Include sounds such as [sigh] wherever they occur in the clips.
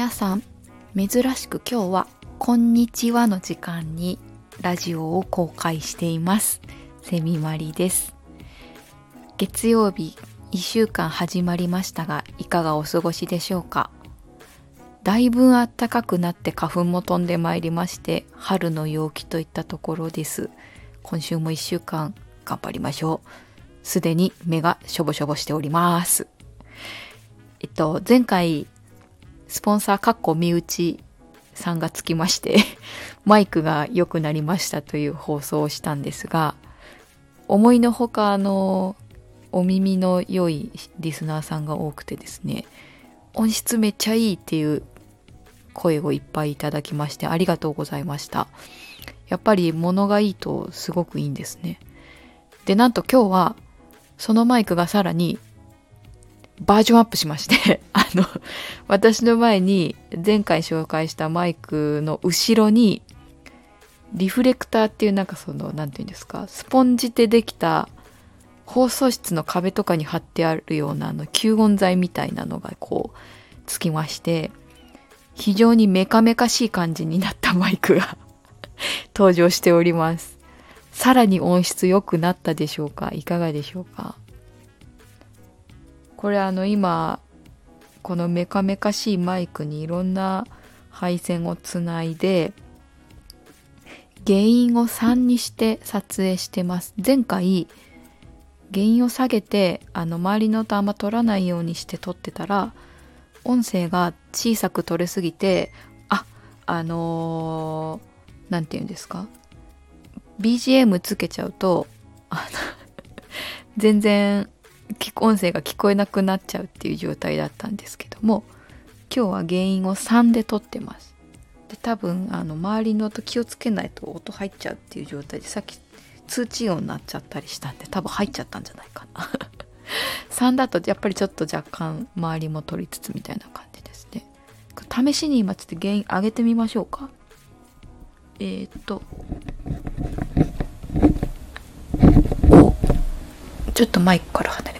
皆さん珍しく今日は「こんにちは」の時間にラジオを公開しています。セミマリです。月曜日1週間始まりましたがいかがお過ごしでしょうか？だいぶ暖かくなって花粉も飛んでまいりまして春の陽気といったところです。今週も1週間頑張りましょう。すでに目がしょぼしょぼしております。えっと前回スポンサーかっこ身内さんがつきまして [laughs] マイクが良くなりましたという放送をしたんですが思いのほかのお耳の良いリスナーさんが多くてですね音質めっちゃいいっていう声をいっぱいいただきましてありがとうございました。やっぱり物がいいとすごくいいんですね。でなんと今日はそのマイクがさらにバージョンアップしまして [laughs] あの私の前に前回紹介したマイクの後ろにリフレクターっていうなんかその何て言うんですかスポンジでできた放送室の壁とかに貼ってあるようなあの吸音材みたいなのがこうつきまして非常にメカメカしい感じになったマイクが [laughs] 登場しております。さらに音質良くなったでしょうか？いかがでしょうか？これあの今このメカメカしいマイクにいろんな配線をつないで原因を3にして撮影してます。前回原因を下げてあの周りの音あんま取らないようにして撮ってたら音声が小さく取れすぎてああの何、ー、て言うんですか？BGM つけちゃうと全然音声が聞こえなくなっちゃうっていう状態だったんですけども今日は原因を3で撮ってます。で多分あの周りの音気をつけないと音入っちゃうっていう状態でさっき通知音になっちゃったりしたんで多分入っちゃったんじゃないかな。[laughs] 3だとやっぱりちょっと若干周りも取りつつみたいな感じですね。試しに今ちょっと原因上げてみましょうか。えー、っと。ちょっとマイクから離れ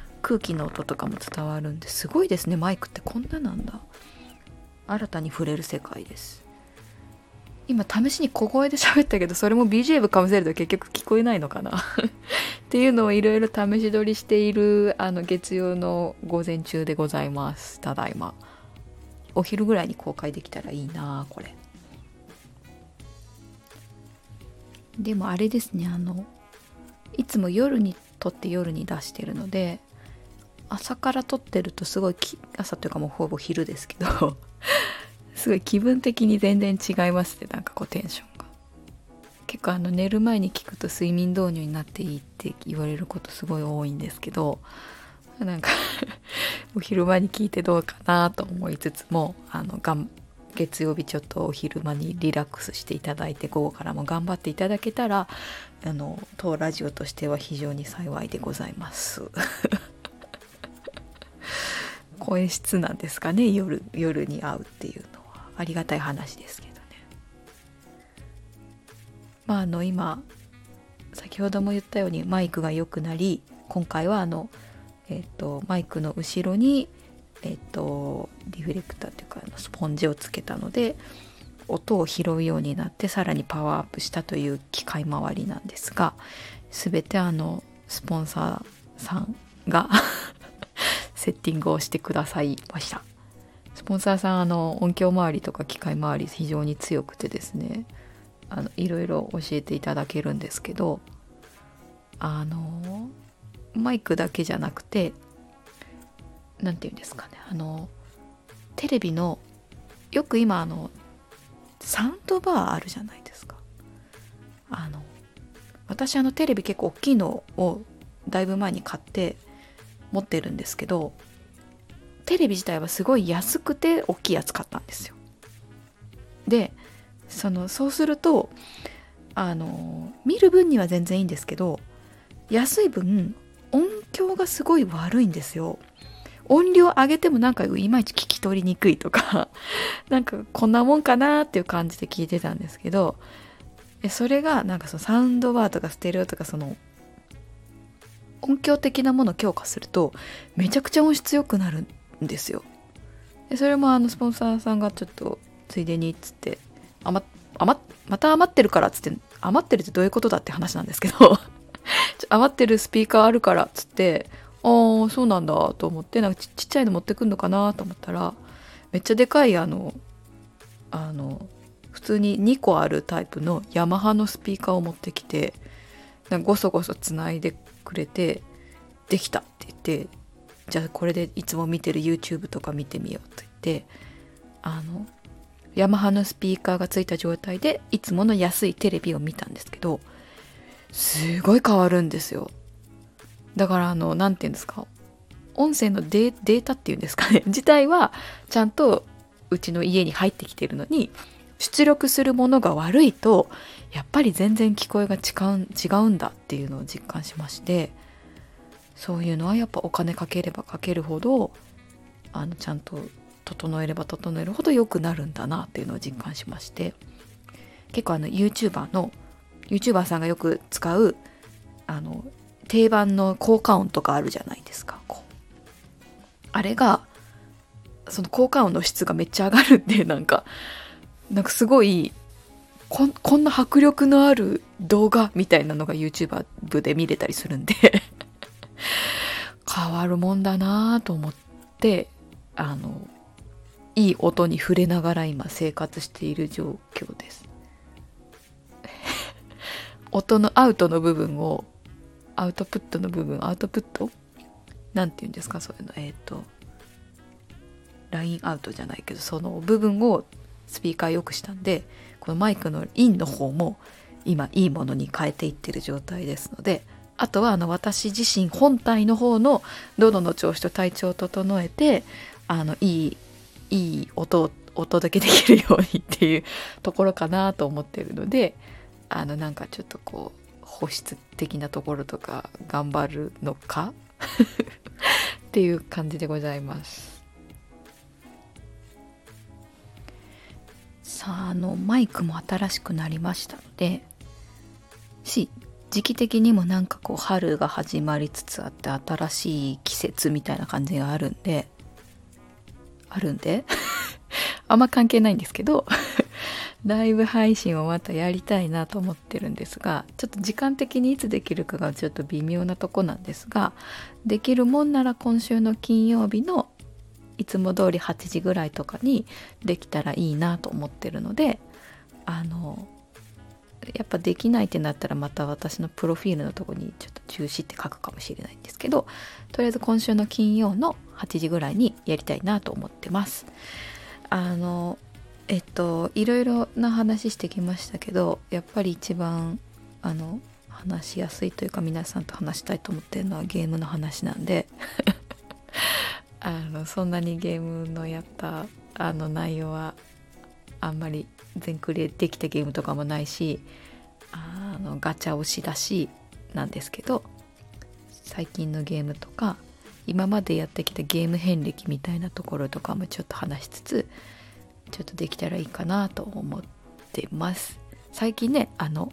空気の音とかも伝わるんですごいですね。マイクってこんななんだ。新たに触れる世界です。今試しに小声で喋ったけどそれも BGM かぶせると結局聞こえないのかな。[laughs] っていうのをいろいろ試し撮りしているあの月曜の午前中でございます。ただいま。お昼ぐらいに公開できたらいいなこれ。でもあれですねあのいつも夜に撮って夜に出してるので朝から撮ってるとすごい朝というかもうほぼ昼ですけど [laughs] すごい気分的に全然違いますねなんかこうテンションが。結構あの寝る前に聞くと睡眠導入になっていいって言われることすごい多いんですけどなんか [laughs] お昼間に聞いてどうかなと思いつつもあのがん月曜日ちょっとお昼間にリラックスしていただいて午後からも頑張っていただけたらあの当ラジオとしては非常に幸いでございます。[laughs] 声質なんですかね。夜夜に会うっていうのはありがたい話ですけどね。まああの今先ほども言ったようにマイクが良くなり今回はあのえっ、とマイクの後ろにえっと、リフレクターというかスポンジをつけたので音を拾うようになってさらにパワーアップしたという機械周りなんですが全てあのスポンサーさんがセッティングをしてくださいました。スポンサーさんあの音響周りとか機械周り非常に強くてですねあのいろいろ教えていただけるんですけどあのマイクだけじゃなくて何て言うんですかねあのテレビのよく今あのサウンドバーあるじゃないですか。あの私あのテレビ結構大きいのをだいぶ前に買って持ってるんですけどテレビ自体はすごい安くて大きいやつ買ったんですよ。でそのそうするとあの見る分には全然いいんですけど安い分音響がすごい悪いんですよ。音量上げてもなんかいまいち聞き取りにくいとか [laughs] なんかこんなもんかなっていう感じで聞いてたんですけどそれがなんかそのサウンドバーとかステレオとかその音響的なものを強化するとめちゃくちゃ音質良くなるんですよ。でそれもあのスポンサーさんがちょっとついでにっつって余余また余ってるからっつって余ってるってどういうことだって話なんですけど [laughs] 余ってるスピーカーあるからっつってああそうなんだと思ってなんかちちっちゃいの持ってくんのかなと思ったらめっちゃでかいあのあの普通に2個あるタイプのヤマハのスピーカーを持ってきてなんかゴソゴソつないでくれて「できた!」って言って「じゃあこれでいつも見てる YouTube とか見てみよう」って言ってあのヤマハのスピーカーがついた状態でいつもの安いテレビを見たんですけどすごい変わるんですよだからあの何て言うんですか音声のデータっていうんですかね [laughs] 自体はちゃんとうちの家に入ってきてるのに出力するものが悪いとやっぱり全然聞こえが違う違うんだっていうのを実感しましてそういうのはやっぱお金かければかけるほどあのちゃんと整えれば整えるほど良くなるんだなっていうのを実感しまして結構あの YouTuber の YouTuber さんがよく使うあの定番の効果音とかあるじゃないですか。こう。あれがその効果音の質がめっちゃ上がるんでなんかなんかすごいここんな迫力のある動画みたいなのが YouTube で見れたりするんで [laughs] 変わるもんだなと思ってあのいい音に触れながら今生活している状況です。[laughs] 音のアウトの部分をアウトプットの部分アウトプット？なんて言うんですか？そういうの。えっ、ー、とラインアウトじゃないけどその部分をスピーカー良くしたんでこのマイクのインの方も今いいものに変えていってる状態ですのであとはあの私自身本体の方の喉の調子と体調を整えてあのいいいい音をお届けできるようにっていうところかなと思ってるのであのなんかちょっとこう保湿的なところとか頑張るのか？[laughs] っていう感じでございます。さああのマイクも新しくなりましたのでし時期的にもなんかこう春が始まりつつあって新しい季節みたいな感じがあるんであるんで？[laughs] あんま関係ないんですけど [laughs] ライブ配信をまたやりたいなと思ってるんですがちょっと時間的にいつできるかがちょっと微妙なとこなんですができるもんなら今週の金曜日のいつも通り8時ぐらいとかにできたらいいなと思ってるのであのやっぱできないってなったらまた私のプロフィールのとこにちょっと中止って書くかもしれないんですけどとりあえず今週の金曜の8時ぐらいにやりたいなと思ってます。あのえっといろいろな話してきましたけどやっぱり一番あの話しやすいというか皆さんと話したいと思ってるのはゲームの話なんで。あのそんなにゲームのやったあの内容はあんまり全クリできたゲームとかもないしあのガチャ押しだしなんですけど最近のゲームとか今までやってきたゲーム遍歴みたいなところとかもちょっと話しつつちょっとできたらいいかなと思ってます。最近ねあの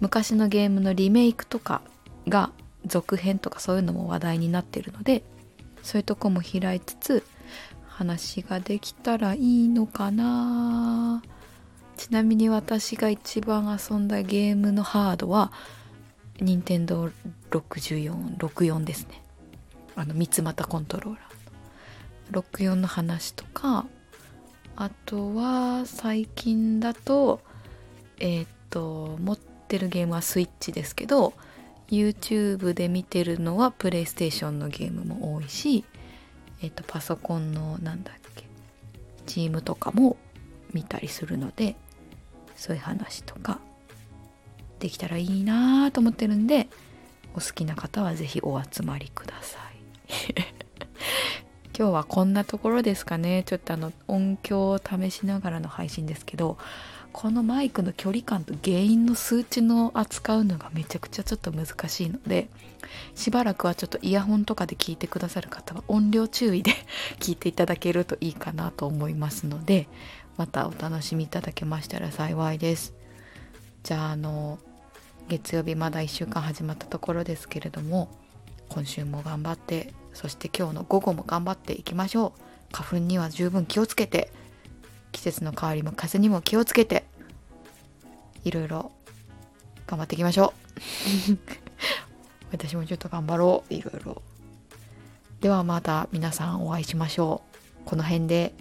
昔のゲームのリメイクとかが続編とかそういうのも話題になってるのでそういうとこも開いつつ話ができたらいいのかな。ちなみに私が一番遊んだゲームのハードは任天堂6464ですね。あの三つ股コントローラー。の64の話とかあとは最近だとえっ、と持ってるゲームはスイッチですけど YouTube で見てるのはプレイステーションのゲームも多いしえっ、とパソコンのなんだっけチームとかも見たりするのでそういう話とかできたらいいなと思ってるんでお好きな方は是非お集まりください。[laughs] 今日はこんなところですかね。ちょっとあの音響を試しながらの配信ですけどこのマイクの距離感と原因の数値の扱うのがめちゃくちゃちょっと難しいのでしばらくはちょっとイヤホンとかで聞いてくださる方は音量注意で聞いていただけるといいかなと思いますのでまたお楽しみいただけましたら幸いです。じゃああの月曜日まだ1週間始まったところですけれども今週も頑張ってそして今日の午後も頑張っていきましょう。花粉には十分気をつけて季節の変わりも風にも気をつけていろいろ頑張っていきましょう。[laughs] 私もちょっと頑張ろう。いろいろ。ではまた皆さんお会いしましょう。この辺で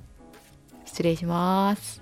失礼します。